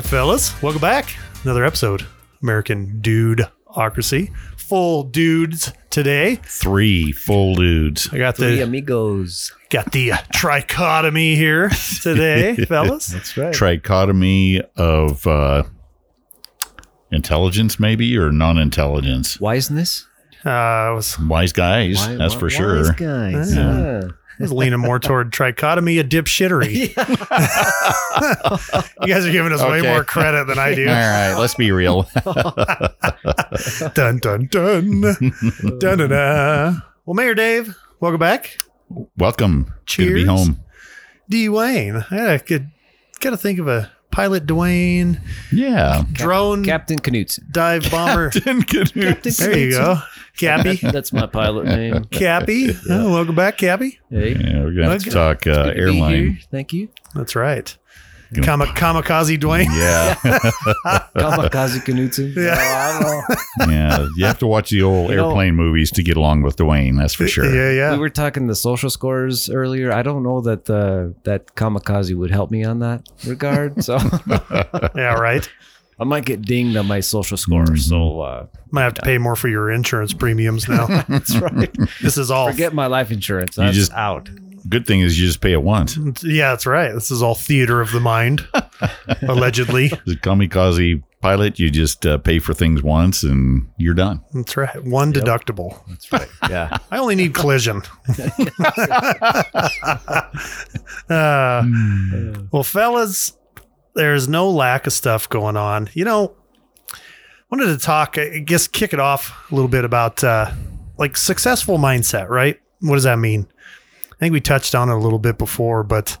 All right, fellas, welcome back. Another episode, American Dudeocracy. Full dudes today. Three full dudes. I got Three the amigos. got the uh, trichotomy here today, fellas. That's right. Trichotomy of uh, intelligence, maybe, or non intelligence. Wiseness. Uh, I was Wise guys, Wi- that's for wi- sure. Wise guys. Yeah. Yeah. I leaning more toward trichotomy of dipshittery. you guys are giving us way more credit than I do. All right, let's be real. dun dun dun dun dun dun. Well, Mayor Dave, welcome back. Welcome. Good to be home. Dwayne, I could got to think of a pilot. Dwayne, Yeah. drone Captain Knutson. dive bomber. Captain Knutson. there you go, Cappy. That's my pilot name. Cappy, oh, welcome back, Cappy. Hey. Yeah, we're gonna have to talk uh, Good to be airline. Thank you. That's right. Gonna- Kama, kamikaze Dwayne. Yeah, Kamikaze Knutson. Yeah. I don't know. yeah. You have to watch the old You know- airplane movies to get along with Dwayne. That's for sure. Yeah, yeah. We were talking the social scores earlier. I don't know that uh, that kamikaze would help me on that regard. So yeah, right. I might get dinged on my social scores. So uh, Might have to pay more for your insurance premiums now. that's right. this is all. Forget my life insurance. That's just- out. Good thing is you just pay it once. Yeah, that's right. This is all theater of the mind, allegedly. The kamikaze pilot, you just uh, pay for things once and you're done. That's right. One deductible. That's right. Yeah. I only need collision. Uh, well, fellas, there's no lack of stuff going on. You know, wanted to talk, I guess, kick it off a little bit about uh, like successful mindset, right? What does that mean? I think we touched on it a little bit before, but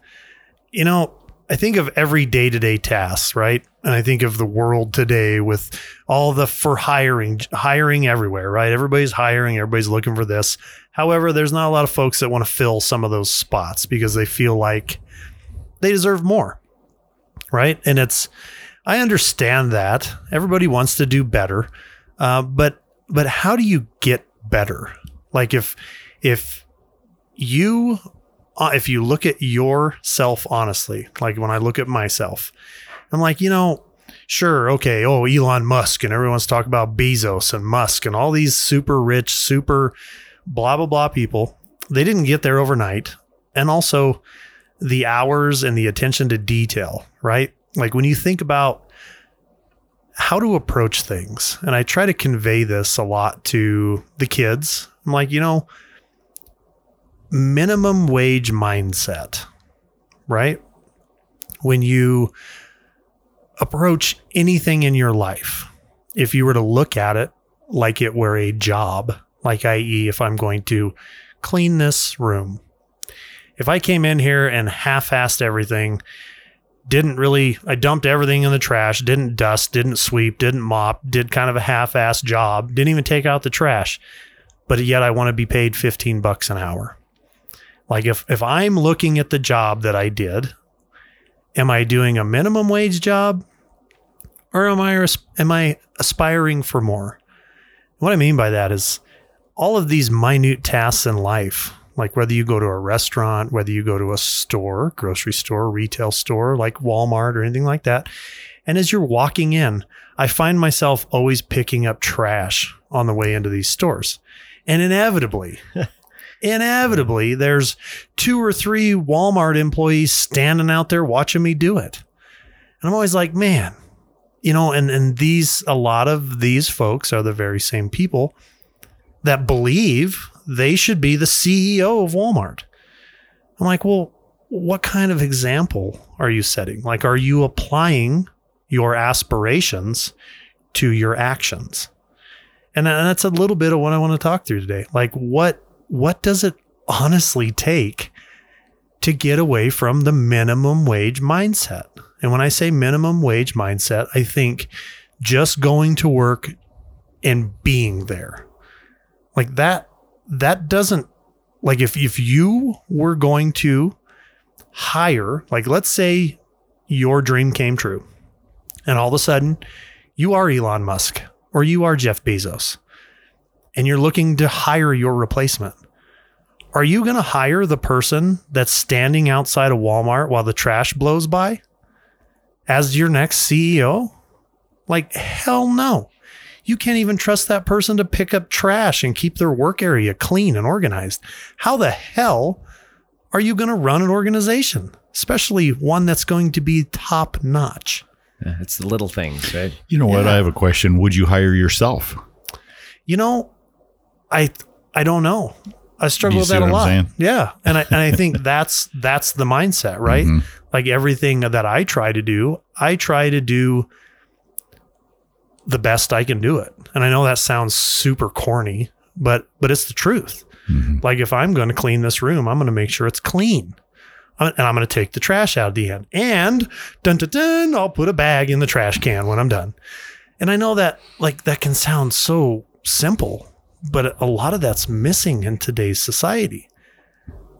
you know, I think of every day to day tasks, right? And I think of the world today with all the for hiring, hiring everywhere, right? Everybody's hiring, everybody's looking for this. However, there's not a lot of folks that want to fill some of those spots because they feel like they deserve more, right? And it's, I understand that everybody wants to do better, uh, but but how do you get better? Like if if you uh, if you look at yourself honestly, like when I look at myself, I'm like, you know, sure, okay, oh, Elon Musk, and everyone's talking about Bezos and Musk and all these super rich, super blah, blah, blah people. They didn't get there overnight. And also the hours and the attention to detail, right? Like when you think about how to approach things, and I try to convey this a lot to the kids. I'm like, you know, minimum wage mindset, right? When you approach anything in your life, if you were to look at it like it were a job, like i.e., if I'm going to clean this room, if I came in here and half assed everything, didn't really, I dumped everything in the trash, didn't dust, didn't sweep, didn't mop, did kind of a half assed job, didn't even take out the trash, but yet I want to be paid 15 bucks an hour. Like if if I'm looking at the job that I did, am I doing a minimum wage job or am I am I aspiring for more? What I mean by that is all of these minute tasks in life, like whether you go to a restaurant, whether you go to a store, grocery store, retail store like Walmart or anything like that, and as you're walking in, I find myself always picking up trash on the way into these stores. And inevitably, inevitably there's two or three Walmart employees standing out there watching me do it. And I'm always like, man, you know, and and these a lot of these folks are the very same people that believe they should be the CEO of Walmart. I'm like, well, what kind of example are you setting? Like, are you applying your aspirations to your actions? And that's a little bit of what I want to talk through today. Like, what what does it honestly take to get away from the minimum wage mindset? And when I say minimum wage mindset, I think just going to work and being there. Like that that doesn't like if if you were going to hire, like let's say your dream came true and all of a sudden you are Elon Musk or you are Jeff Bezos and you're looking to hire your replacement. Are you going to hire the person that's standing outside of Walmart while the trash blows by? as your next CEO? Like, hell no. You can't even trust that person to pick up trash and keep their work area clean and organized. How the hell are you going to run an organization, especially one that's going to be top notch? Yeah, it's the little things, right? You know what? I have a question. Would you hire yourself? You know, I I don't know. I struggle with that a lot. Yeah, and I and I think that's that's the mindset, right? Mhm. Like everything that I try to do, I try to do the best I can do it. And I know that sounds super corny, but but it's the truth. Mhm. Like if I'm going to clean this room, I'm going to make sure it's clean. And I'm going to take the trash out at the end. And dun dun dun, I'll put a bag in the trash can when I'm done. And I know that like that can sound so simple, but a lot of that's missing in today's society.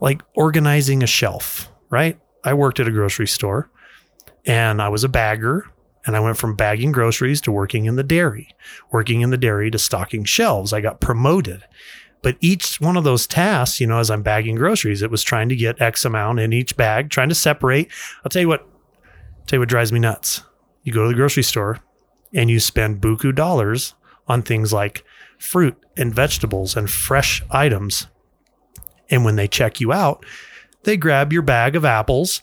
Like organizing a shelf, right? I worked at a grocery store and I was a bagger and I went from bagging groceries to working in the dairy, working in the dairy to stocking shelves. I got promoted. But each one of those tasks, you know, as I'm bagging groceries, it was trying to get X amount in each bag, trying to separate. I'll tell you what, tell you what drives me nuts. You go to the grocery store and you spend buku dollars on things like fruit and vegetables and fresh items. And when they check you out, they grab your bag of apples,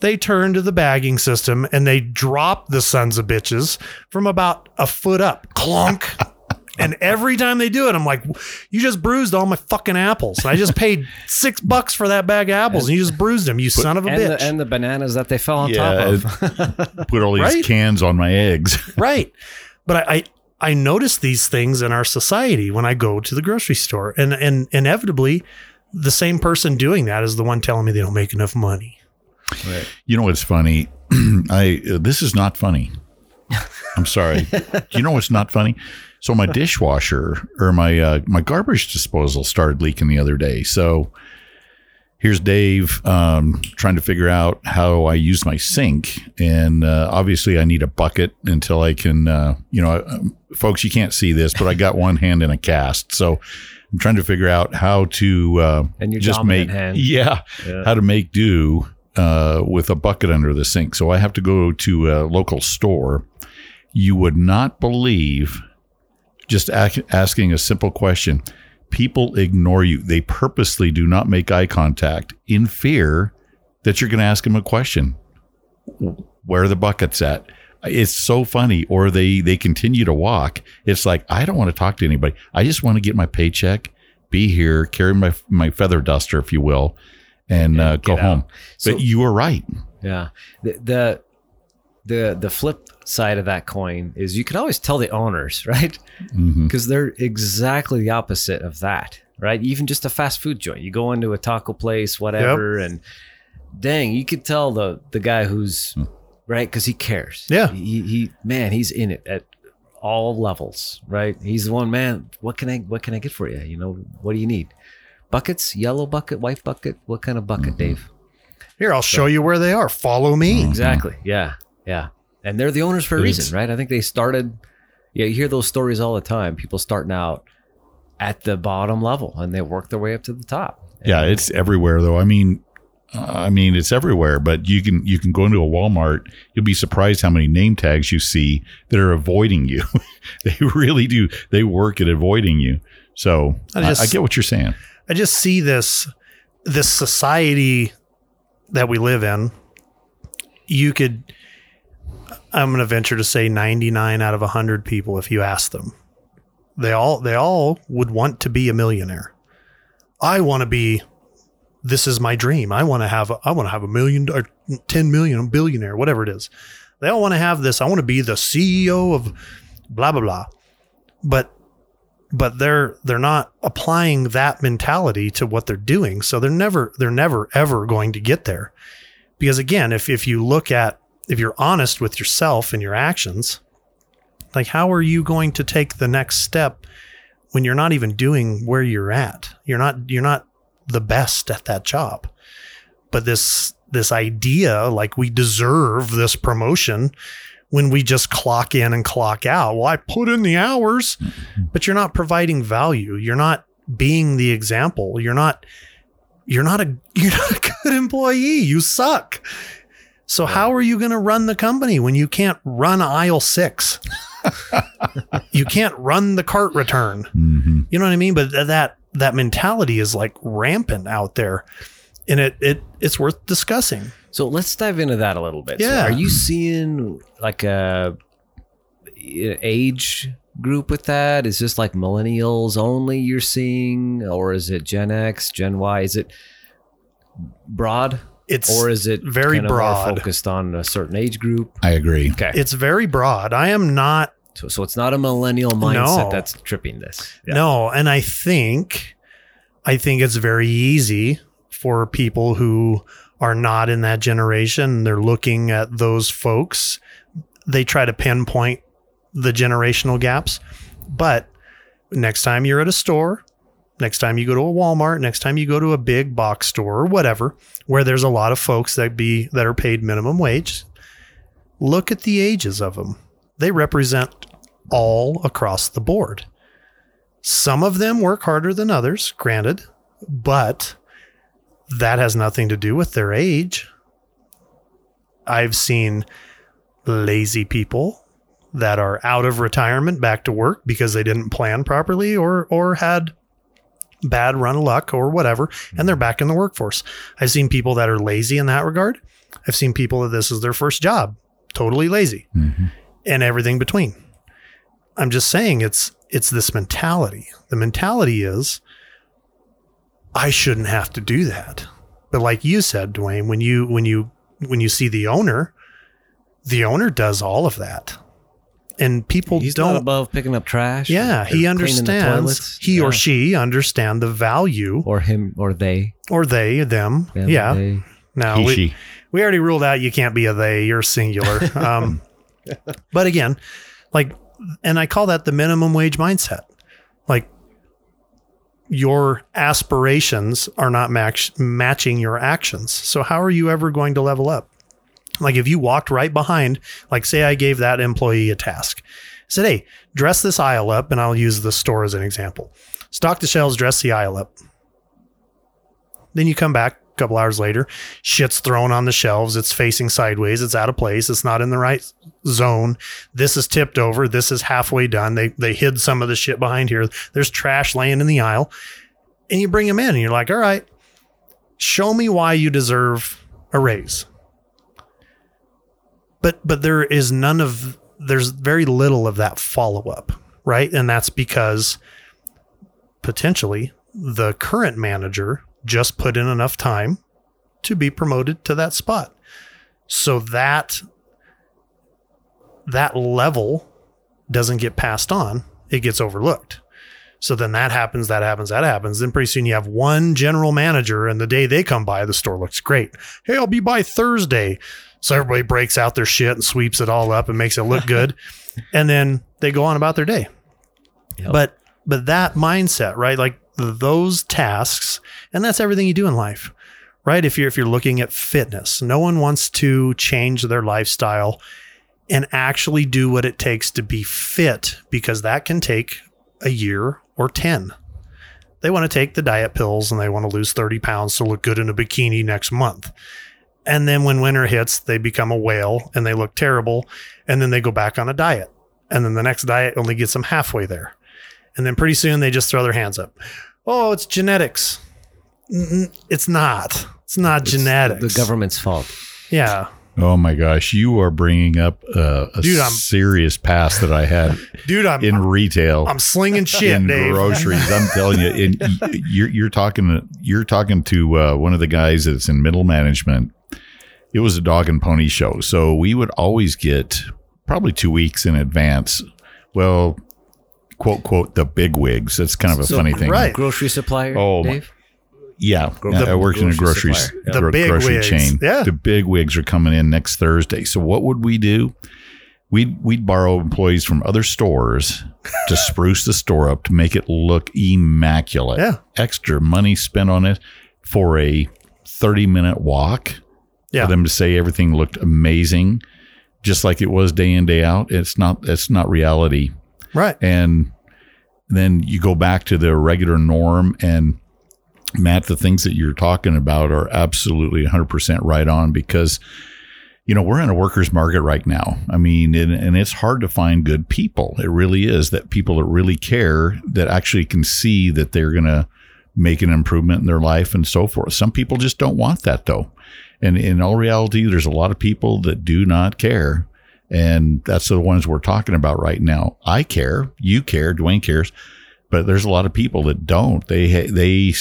they turn to the bagging system and they drop the sons of bitches from about a foot up. Clunk. and every time they do it, I'm like, you just bruised all my fucking apples. And I just paid six bucks for that bag of apples and you just bruised them, you son of a and bitch. the, and the bananas that they fell on Yeah, top of. Put all these Right? cans on my eggs. right. But I, I I notice these things in our society when I go to the grocery store, and and inevitably, the same person doing that is the one telling me they don't make enough money. You know what's funny? I uh, this is not funny. I'm sorry. Do you know what's not funny? So my dishwasher or my uh, my garbage disposal started leaking the other day. So here's Dave um, trying to figure out how I use my sink, and uh, obviously I need a bucket until I can. Uh, you know, um, folks, you can't see this, but I got one hand in a cast, so. I'm trying to figure out how to uh, And your just make yeah, Yeah. how to make do uh, with a bucket under the sink. So I have to go to a local store. You would not believe just ac- asking a simple question. People ignore you. They purposely do not make eye contact in fear that you're going to ask them a question. Where are the buckets at? It's so funny. Or they they continue to walk. It's like I don't want to talk to anybody. I just want to get my paycheck, be here, carry my my feather duster, if you will, and uh, go out. home. So- but you were right. Yeah. The, the the the flip side of that coin is you can always tell the owners, right? Mhm. Because they're exactly the opposite of that, right? Even just a fast food joint. You go into a taco place, whatever, and dang, you could tell the the guy who's right because he cares. Yeah. He, he man, he's in it at all levels, right? He's the one man. What can I what can I get for you? You know, what do you need? Buckets, yellow bucket, white bucket. What kind of bucket, Dave? Here, I'll show you where they are. Follow me. Exactly. Yeah. Yeah. And they're the owners for a It's- reason, right? I think they started, yeah, you hear those stories all the time. People starting out at the bottom level and they work their way up to the top. Yeah, it's everywhere though. I mean, uh, I mean it's everywhere. But you can you can go into a Walmart. You'll be surprised how many name tags you see that are avoiding you. they really do. They work at avoiding you. So I I, I get what you're saying. I just see this this society that we live in. You could I'm going to venture to say 99 out of 100 people if you ask them. They all they all would want to be a millionaire. I want to be this is my dream. I want to have I want to have a million or 10 million, billionaire, whatever it is. They all want to have this. I want to be the CEO of blah blah blah. But but they're they're not applying that mentality to what they're doing so they're never they're never ever going to get there because again if if you look at if you're honest with yourself and your actions like how are you going to take the next step when you're not even doing where you're at you're not you're not the best at that job but this this idea like we deserve this promotion when we just clock in and clock out. Well, I put in the hours, but you're not providing value. You're not being the example. You're not you're not a you're not a good employee. You suck. So how are you going to run the company when you can't run aisle six? you can't run the cart return. hmm You know what I mean? But th- that that mentality is like rampant out there, and it it it's worth discussing. So let's dive into that a little bit. So Yeah. are you seeing like a age group with that? Is this like millennials only you're seeing, or is it Gen X, Gen Y? Is it broad, It's or is it very kind of broad. focused on a certain age group? I agree. Okay, it's very broad. I am not so so it's not a millennial mindset No. that's tripping this. Yeah. No, and I think I think it's very easy for people who are not in that generation. They're looking at those folks. They try to pinpoint the generational gaps. But next time you're at a store, next time you go to a Walmart, next time you go to a big box store or whatever, where there's a lot of folks that be that are paid minimum wage, look at the ages of them. They represent all across the board. Some of them work harder than others, granted, but that has nothing to do with their age. I've seen lazy people that are out of retirement back to work because they didn't plan properly or or had bad run of luck or whatever and they're back in the workforce. I've seen people that are lazy in that regard. I've seen people that this is their first job, totally lazy hmm and everything between. I'm just saying it's it's this mentality. The mentality is I shouldn't have to do that. But like you said, Dwayne, when you when you when you see the owner, the owner does all of that. And people He's don't not above picking up trash. yeah, he understands. He Yeah. or she understand the value, or him or they. or they, them. them, yeah. they. Now He, we, she. we already ruled out you can't be a they, you're singular. Um, but again, like, and I call that the minimum wage mindset. Like, your aspirations are not match, matching your actions. So, how are you ever going to level up? Like, if you walked right behind, like, say I gave that employee a task, said, hey, dress this aisle up, and I'll use the store as an example. Stock the shelves, dress the aisle up. Then you come back a couple hours later, shit's thrown on the shelves. It's facing sideways. It's out of place. It's not in the right zone. This is tipped over. This is halfway done. They they hid some of the shit behind here. There's trash laying in the aisle. And you bring them in and you're like, all right, show me why you deserve a raise. But but there is none of there's very little of that follow-up, right? And that's because potentially the current manager just put in enough time to be promoted to that spot. So that that level doesn't get passed on, it gets overlooked. So then that happens, that happens, that happens. Then pretty soon you have one general manager, and the day they come by, the store looks great. Hey, I'll be by Thursday. So everybody breaks out their shit and sweeps it all up and makes it look good. and then they go on about their day. Yep. But but that mindset, right? Like those tasks, and that's everything you do in life, right? If you're if you're looking at fitness, no one wants to change their lifestyle and actually do what it takes to be fit because that can take a year or 10. They want to take the diet pills and they want to lose 30 pounds to look good in a bikini next month. And then when winter hits, they become a whale and they look terrible. And then they go back on a diet. And then the next diet only gets them halfway there. And then pretty soon they just throw their hands up. Oh, it's genetics. It's not. It's not genetics. The government's fault. Yeah. Oh my gosh, you are bringing up uh, a Dude, I'm- serious past that I had Dude, I'm, in retail. I'm slinging shit, in Dave. groceries. I'm telling you, in, you're you're talking you're talking to uh, one of the guys that's in middle management. It was a dog and pony show, so we would always get probably two weeks in advance. Well, quote quote the big wigs. That's kind of a So- funny thing, right. Grocery supplier, Oh, Dave? Yeah, Gro- I the worked in a grocery grocery supplier. The gro- big grocery wigs. chain. Yeah. the big wigs are coming in next Thursday. So what would we do? We'd we'd borrow employees from other stores to spruce the store up to make it look immaculate. Yeah. extra money spent on it for a thirty minute walk. Yeah. for them to say everything looked amazing, just like it was day in day out. It's not. It's not reality Right. and then you go back to the regular norm and Matt, the things that you're talking about are absolutely 100% right on because you know, we're in a workers' market right now. I mean, and, and it's hard to find good people. It really is that people that really care, that actually can see that they're going to make an improvement in their life and so forth. Some people just don't want that though. And in all reality, there's a lot of people that do not care. And that's the ones we're talking about right now. I care, you care, Dwayne cares, but there's a lot of people that don't. They, they,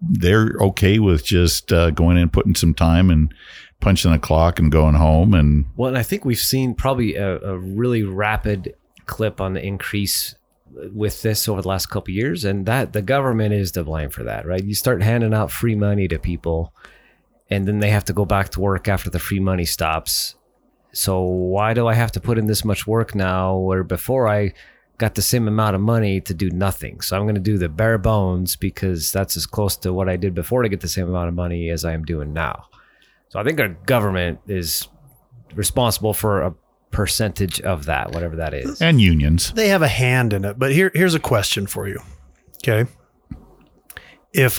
they're okay with just uh, going in, putting some time and punching the clock and going home. And Well, and I think we've seen probably a, a really rapid clip on the increase with this over the last couple years, and that the government is to blame for that, right? You start handing out free money to people, and then they have to go back to work after the free money stops. So why do I have to put in this much work now, where before I got the same amount of money to do nothing? So I'm going to do the bare bones because that's as close to what I did before to get the same amount of money as I am doing now. So I think our government is responsible for a percentage of that, whatever that is. and unions. they have a hand in it. But here, here's a question for you. Okay. If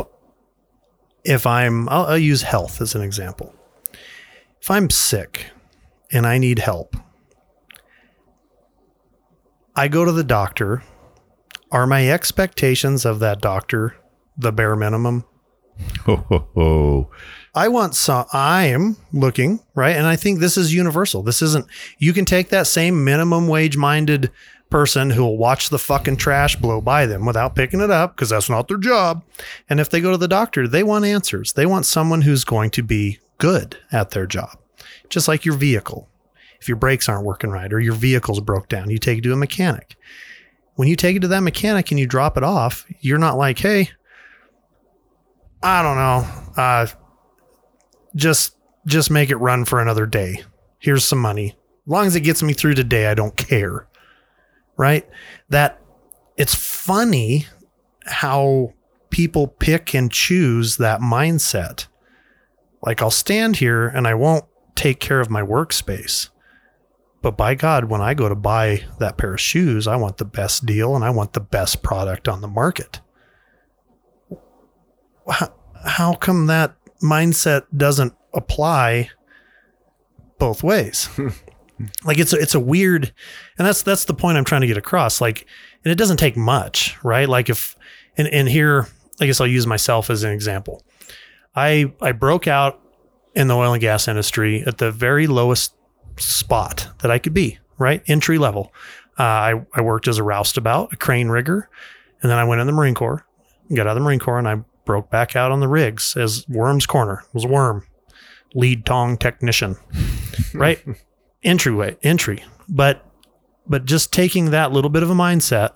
if I'm, I'll, I'll use health as an example. If I'm sick and I need help, I go to the doctor. Are my expectations of that doctor the bare minimum? Ho, ho, ho. I want some, I'm looking, right? And I think this is universal. This isn't, you can take that same minimum wage minded person who will watch the fucking trash blow by them without picking it up because that's not their job. And if they go to the doctor, they want answers. They want someone who's going to be good at their job, just like your vehicle. If your brakes aren't working right or your vehicle's broke down, you take it to a mechanic. When you take it to that mechanic and you drop it off, you're not like, hey, I don't know. Uh, just just make it run for another day. Here's some money. As long as it gets me through today, I don't care. Right? That it's funny how people pick and choose that mindset. Like I'll stand here and I won't take care of my workspace. But by God, when I go to buy that pair of shoes, I want the best deal and I want the best product on the market. How, how come that mindset doesn't apply both ways? like it's a, it's a weird, and that's that's the point I'm trying to get across. Like, and it doesn't take much, right? Like if, and and here, I guess I'll use myself as an example. I I broke out in the oil and gas industry at the very lowest spot that I could be, right? Entry level. Uh, I, I worked as a roustabout, a crane rigger, and then I went in the Marine Corps, got out of the Marine Corps, and I broke back out on the rigs as Worm's Corner. It was Worm, lead tong technician, right? Entryway, entry. But but just taking that little bit of a mindset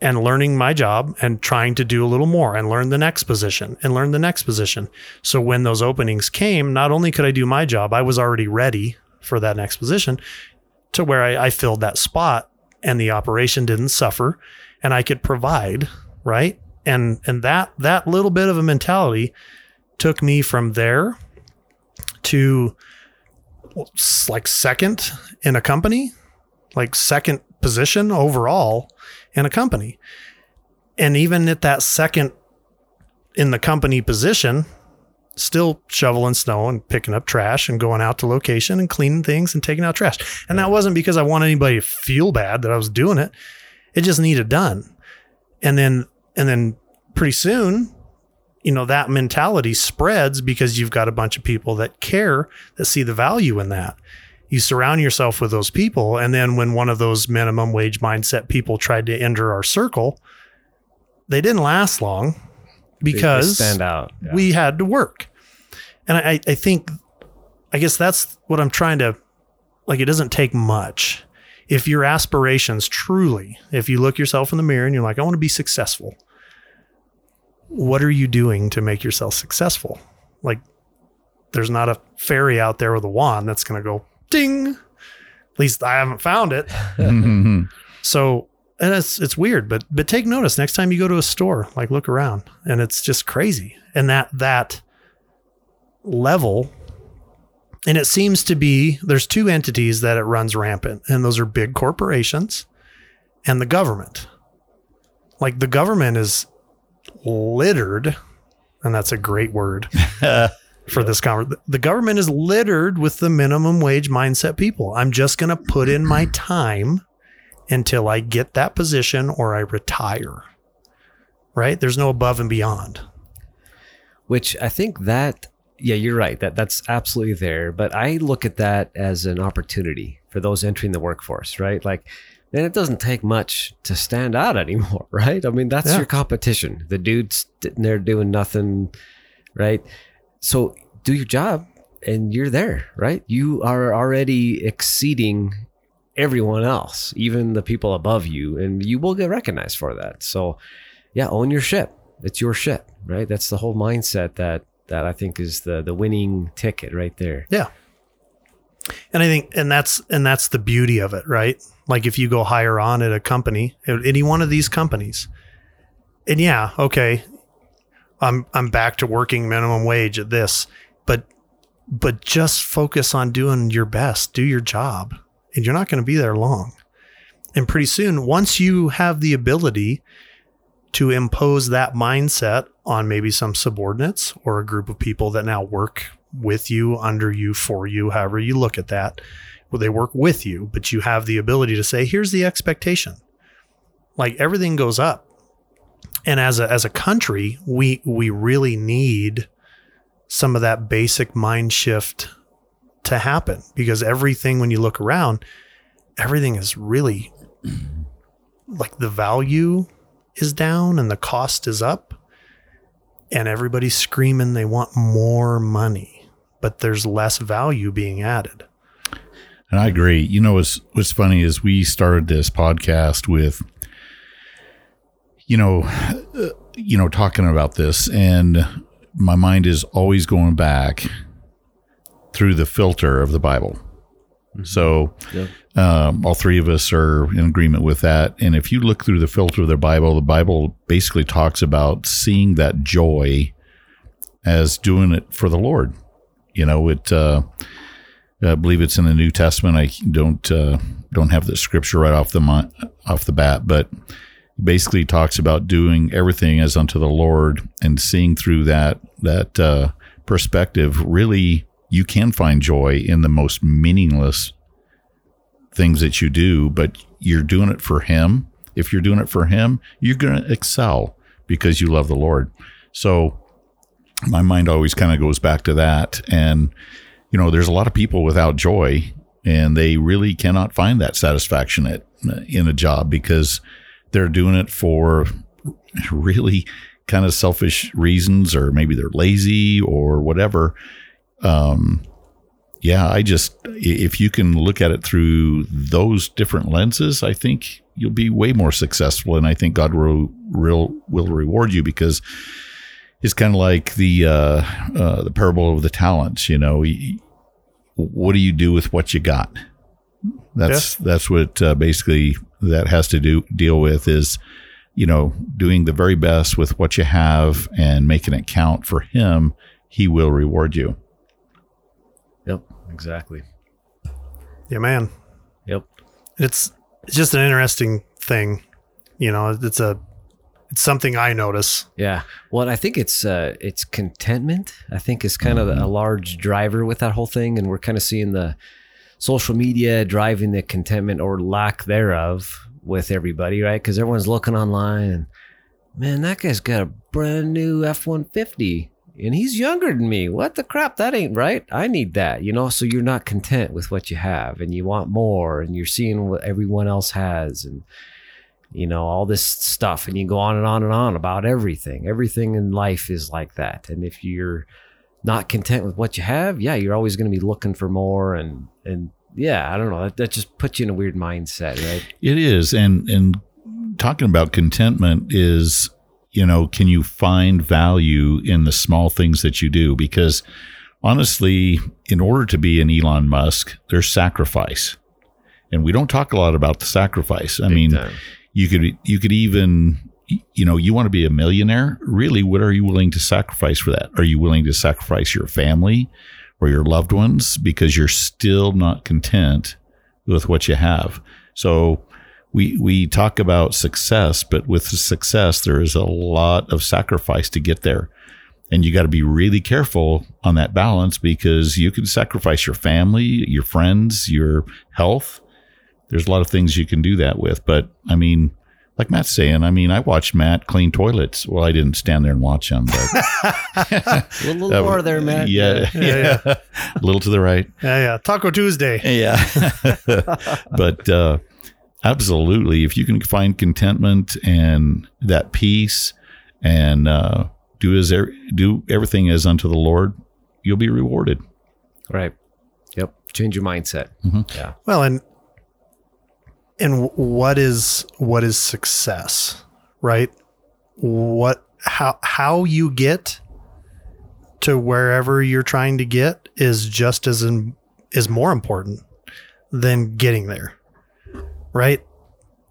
and learning my job and trying to do a little more and learn the next position and learn the next position. So when those openings came, not only could I do my job, I was already ready for that next position to where I, I filled that spot and the operation didn't suffer and I could provide, right? And and that that little bit of a mentality took me from there to like second in a company, like second position overall in a company. And even at that second in the company position, still shoveling snow and picking up trash and going out to location and cleaning things and taking out trash. And that wasn't because I wanted anybody to feel bad that I was doing it. It just needed done. And then and then pretty soon, you know, that mentality spreads because you've got a bunch of people that care, that see the value in that. You surround yourself with those people. And then when one of those minimum wage mindset people tried to enter our circle, they didn't last long because stand out. Yeah. we had to work. And I, I think, I guess that's what I'm trying to, like, it doesn't take much. If your aspirations truly, if you look yourself in the mirror and you're like, I want to be successful, what are you doing to make yourself successful? Like, there's not a fairy out there with a wand that's going to go ding. At least I haven't found it. So and it's it's weird, but but take notice next time you go to a store, like look around, and it's just crazy. And that that level, and it seems to be there's two entities that it runs rampant, and those are big corporations and the government. Like the government is littered, and that's a great word. for this conversation. The government is littered with the minimum wage mindset people. I'm just going to put in my time until I get that position or I retire. Right? There's no above and beyond. which I think that yeah, you're right. That that's absolutely there. But I look at that as an opportunity for those entering the workforce, right? Like, man, it doesn't take much to stand out anymore, right? I mean, that's Yeah. your competition. The dude's sitting there doing nothing, right? So do your job and you're there, right? You are already exceeding everyone else, even the people above you, and you will get recognized for that. So yeah, own your ship. It's your ship, right? That's the whole mindset that that I think is the the winning ticket right there. Yeah. And I think and that's and that's the beauty of it, right? Like if you go higher on at a company, at any one of these companies, and yeah, okay, I'm I'm back to working minimum wage at this, but but just focus on doing your best, do your job, and you're not going to be there long. And pretty soon, once you have the ability to impose that mindset on maybe some subordinates or a group of people that now work with you, under you, for you, however you look at that. Well, they work with you, but you have the ability to say, here's the expectation. Like everything goes up. And as a as a country, we we really need some of that basic mind shift to happen because everything when you look around, everything is really like the value is down and the cost is up and everybody's screaming they want more money, but there's less value being added. And I agree. You know, what's what's funny is we started this podcast with, you know, uh, you know, talking about this, and my mind is always going back through the filter of the Bible. So, Yep. um, all three of us are in agreement with that. And if you look through the filter of the Bible, the Bible basically talks about seeing that joy as doing it for the Lord. You know, it. Uh, I believe it's in the New Testament. I don't uh, don't have the scripture right off the off the bat, but basically talks about doing everything as unto the Lord and seeing through that that uh, perspective. Really, you can find joy in the most meaningless things that you do, but you're doing it for Him. If you're doing it for Him, you're going to excel because you love the Lord. So my mind always kind of goes back to that and you know, there's a lot of people without joy and they really cannot find that satisfaction at, in a job because they're doing it for really kind of selfish reasons or maybe they're lazy or whatever. Um, yeah, I just, if you can look at it through those different lenses, I think you'll be way more successful. And I think God will, will, will reward you because it's kind of like the uh, uh, the parable of the talents. You know, what do you do with what you got? That's that's what uh, basically that has to do deal with is you know doing the very best with what you have and making it count for Him. He will reward you. Yep. Exactly. Yeah, man. Yep. It's it's just an interesting thing. You know, it's a it's something I notice. Yeah. Well, I think it's uh, it's contentment. I think is kind of a large driver with that whole thing, and we're kind of seeing the social media driving the contentment or lack thereof with everybody, right? Because everyone's looking online, and man, that guy's got a brand new F one fifty, and he's younger than me. What the crap? That ain't right. I need that, you know. So you're not content with what you have, and you want more, and you're seeing what everyone else has, and you know all this stuff and you go on and on and on about everything everything in life is like that and if you're not content with what you have yeah you're always going to be looking for more and and yeah i don't know that, that just puts you in a weird mindset right It is, and and talking about contentment is, you know, can you find value in the small things that you do? Because honestly, in order to be an Elon Musk, there's sacrifice, and we don't talk a lot about the sacrifice. I Big mean, time. You could you could even you know you want to be a millionaire really what are you willing to sacrifice for that are you willing to sacrifice your family or your loved ones because you're still not content with what you have so we we talk about success but with success there is a lot of sacrifice to get there And you got to be really careful on that balance because you can sacrifice your family, your friends, your health. There's a lot of things you can do that with. But I mean, like Matt's saying, I mean, I watched Matt clean toilets. Well, I didn't stand there and watch him, but A little more there, man. yeah, Yeah, yeah, a little to the right. Yeah, yeah. Taco Tuesday. Yeah. but uh, absolutely, if you can find contentment and that peace and uh, do as er- do everything as unto the Lord, you'll be rewarded. Right. Yep. Change your mindset. Mhm. Yeah. Well, and and what is what is success, right? What how how you get to wherever you're trying to get is just as in, is more important than getting there, right?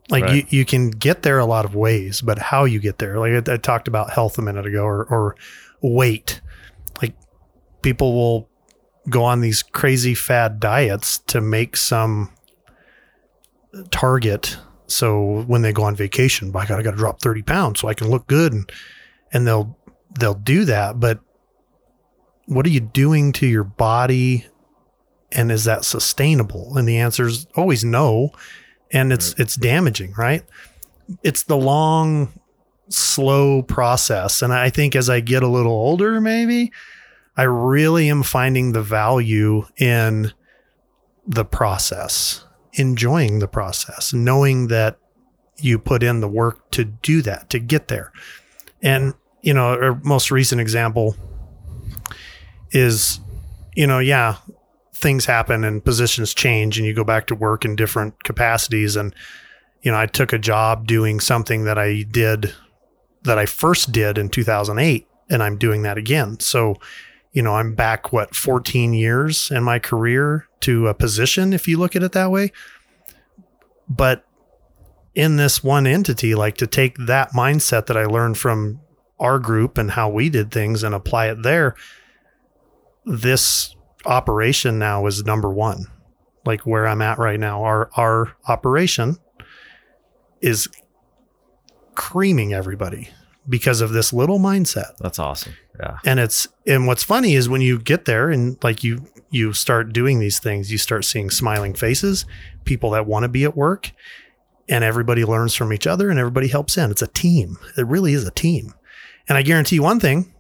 Like Right. you, you can get there a lot of ways, but how you get there, like I, I talked about health a minute ago, or, or weight, like people will go on these crazy fad diets to make some target. So when they go on vacation, by God, I got to drop 30 pounds so I can look good. And, and they'll, they'll do that. But what are you doing to your body? And is that sustainable? And the answer is always no. And it's, it's damaging, right? It's the long, slow process. And I think as I get a little older, maybe I really am finding the value in the process, enjoying the process, knowing that you put in the work to do that, to get there. And, you know, our most recent example is, you know, yeah, things happen and positions change and you go back to work in different capacities. And, you know, I took a job doing something that I did that I first did in 2008 and I'm doing that again. So, you know, I'm back what 14 years in my career to a position if you look at it that way. But in this one entity, like to take that mindset that I learned from our group and how we did things and apply it there, this operation now is number one. Like where I'm at right now, our our operation is creaming everybody because of this little mindset That's awesome. Yeah. and it's and what's funny is when you get there and like you you start doing these things you start seeing smiling faces people that want to be at work and everybody learns from each other and everybody helps in it's a team it really is a team and i guarantee you one thing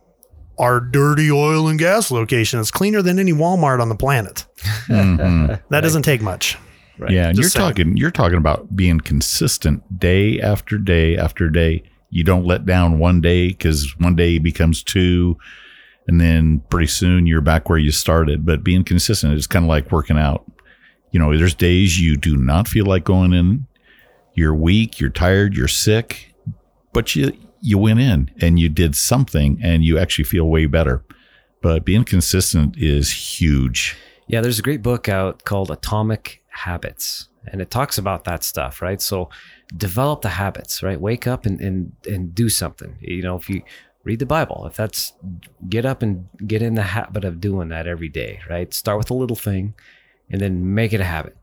our dirty oil and gas location is cleaner than any walmart on the planet Mhm. that doesn't take much Right. Yeah, and Just you're saying. talking you're talking about being consistent day after day after day. You don't let down one day because one day becomes two, and then pretty soon you're back where you started. But being consistent is kind of like working out. You know, there's days you do not feel like going in. You're weak, you're tired, you're sick, but you you went in and you did something, and you actually feel way better. But being consistent is huge. Yeah, there's a great book out called Atomic Habits, and it talks about that stuff, right? So develop the habits, right? Wake up and and and do something. You know, if you read the Bible, if that's get up and get in the habit of doing that every day, right? Start with a little thing and then make it a habit.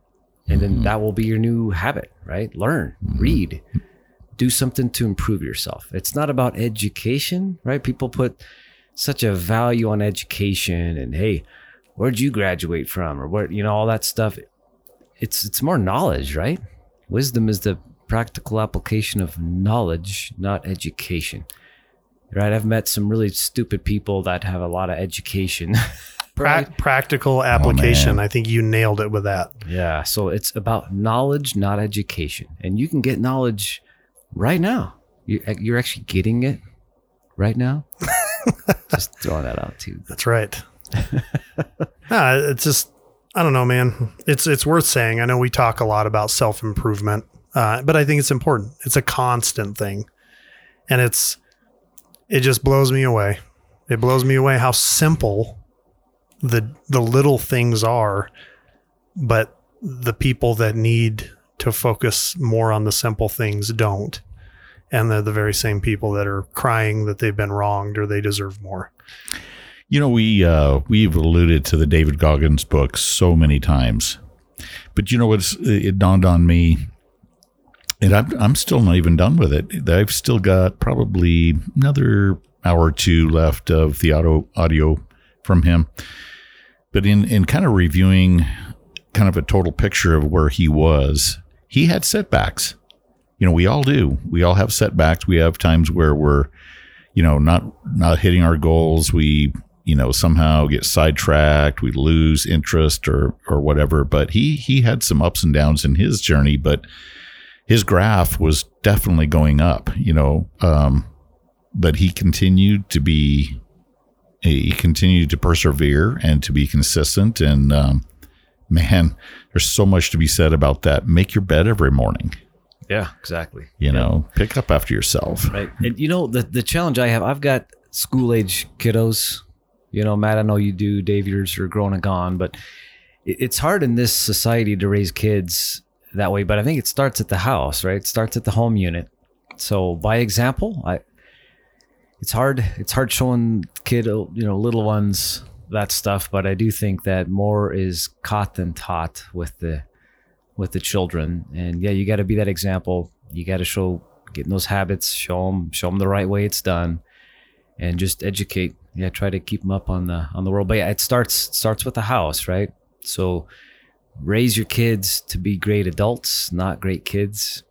And then mm-hmm. that will be your new habit, right? Learn, mm-hmm. read, do something to improve yourself. It's not about education, right? People put such a value on education and hey, where'd you graduate from or what, you know all that stuff it's it's more knowledge right wisdom is the practical application of knowledge not education. Right? I've met some really stupid people that have a lot of education. Pra- practical oh, application. man. i think you nailed it with that. Yeah so it's about knowledge not education. And you can get knowledge right now. You, eh, you're actually getting it right now? Just throwing that out too That's right. nah, it's just I don't know, man. It's it's worth saying. I know we talk a lot about self improvement, uh, but I think it's important. It's a constant thing, and it's it just blows me away. It blows me away how simple the the little things are, but the people that need to focus more on the simple things don't. And they're the very same people that are crying that they've been wronged or they deserve more. You know, we uh, we've alluded to the David Goggins book so many times, but you know what's it dawned on me, and I'm I'm still not even done with it. I've still got probably another hour or two left of the audio audio from him. But in in kind of reviewing kind of a total picture of where he was, he had setbacks. You know, we all do. We all have setbacks. We have times where we're, you know, not not hitting our goals. We, you know, somehow get sidetracked. We lose interest or or whatever. But he he had some ups and downs in his journey, but his graph was definitely going up. You know, um, but he continued to be he continued to persevere and to be consistent and um, man there's so much to be said about that make your bed every morning Yeah, exactly. you know pick up after yourself Right. And you know, the, the challenge I have, I've got school age kiddos. You know, Matt, I know you do. Dave, yours are grown and gone, but it's hard in this society to raise kids that way. But I think it starts at the house, right? It starts at the home unit. So by example, I, it's hard, it's hard showing kid, you know, little ones that stuff, but I do think that more is caught than taught with the, with the children. And yeah, you got to be that example. You got to show getting those habits, show them, show them the right way it's done, and just educate. Yeah, try to keep them up on the on the world. But yeah, it starts starts with the house, right? So raise your kids to be great adults, not great kids.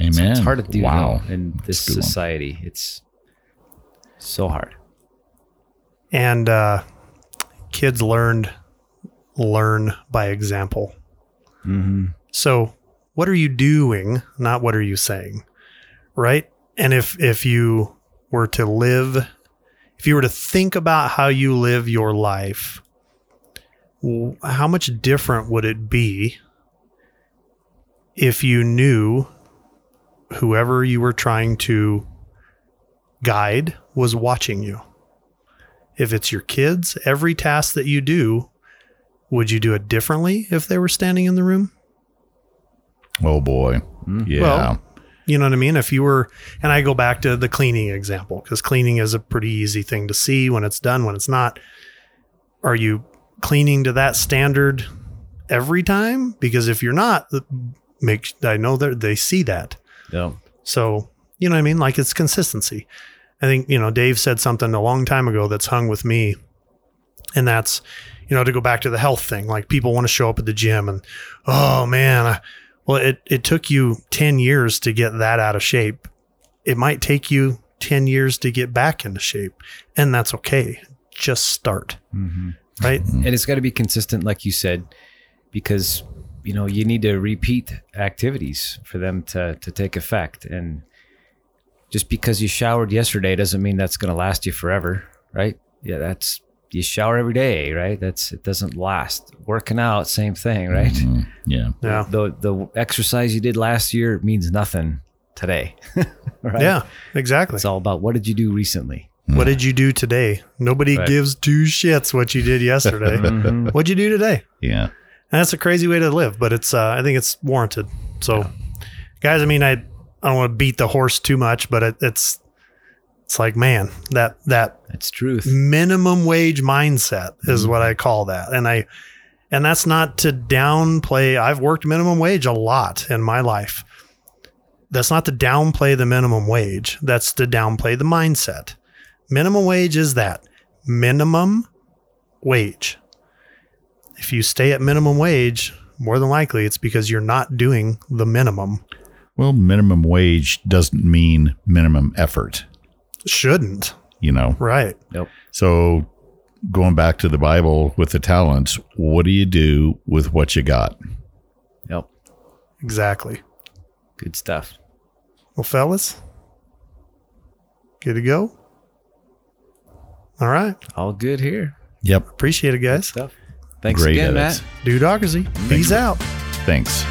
amen So it's hard to do wow in this That's a good one. society. It's so hard. And uh, kids learned learn by example. Mm-hmm. So, what are you doing, not what are you saying? Right? And if if you were to live if you were to think about how you live your life, w- how much different would it be if you knew whoever you were trying to guide was watching you? If it's your kids, every task that you do, would you do it differently if they were standing in the room? oh boy hmm. yeah Well, You know what I mean? If you were, and I go back to the cleaning example because cleaning is a pretty easy thing to see when it's done, when it's not. Are you cleaning to that standard every time? Because if you're not, make I know that they see that. Yeah. So, you know what I mean? Like it's consistency. I think, you know, Dave said something a long time ago that's hung with me. And that's, you know, to go back to the health thing. Like people want to show up at the gym and, oh man, I, well, it, it took you 10 years to get that out of shape. It might take you 10 years to get back into shape. And that's okay. Just start. Mm-hmm. Right. and it's got to be consistent like you said because you know you need to repeat activities for them to to take effect and just because you showered yesterday doesn't mean that's going to last you forever right yeah that's you shower every day right that's it doesn't last working out same thing right Mm, yeah Yeah. the the exercise you did last year means nothing today right Yeah. Exactly. it's all about what did you do recently What did you do today? Nobody Right. gives two shits what you did yesterday. Mhm. What'd you do today? yeah And that's a crazy way to live, but it's uh, I think it's warranted. So, guys, I mean, I I don't want to beat the horse too much, but it, it's it's like man, that that that's truth minimum wage mindset is what I call that, and I and that's not to downplay. I've worked minimum wage a lot in my life. That's not to downplay the minimum wage. That's to downplay the mindset. Minimum wage is that minimum wage. If you stay at minimum wage, more than likely it's because you're not doing the minimum. well minimum wage doesn't mean minimum effort Shouldn't. you know Right. nope so going back to the bible with the talents what do you do with what you got yep Exactly. good stuff Well, fellas, good to go. All right. all good here yep Appreciate it, guys. Thanks Great again, edits. Matt. Dudocracy. Peace out. thanks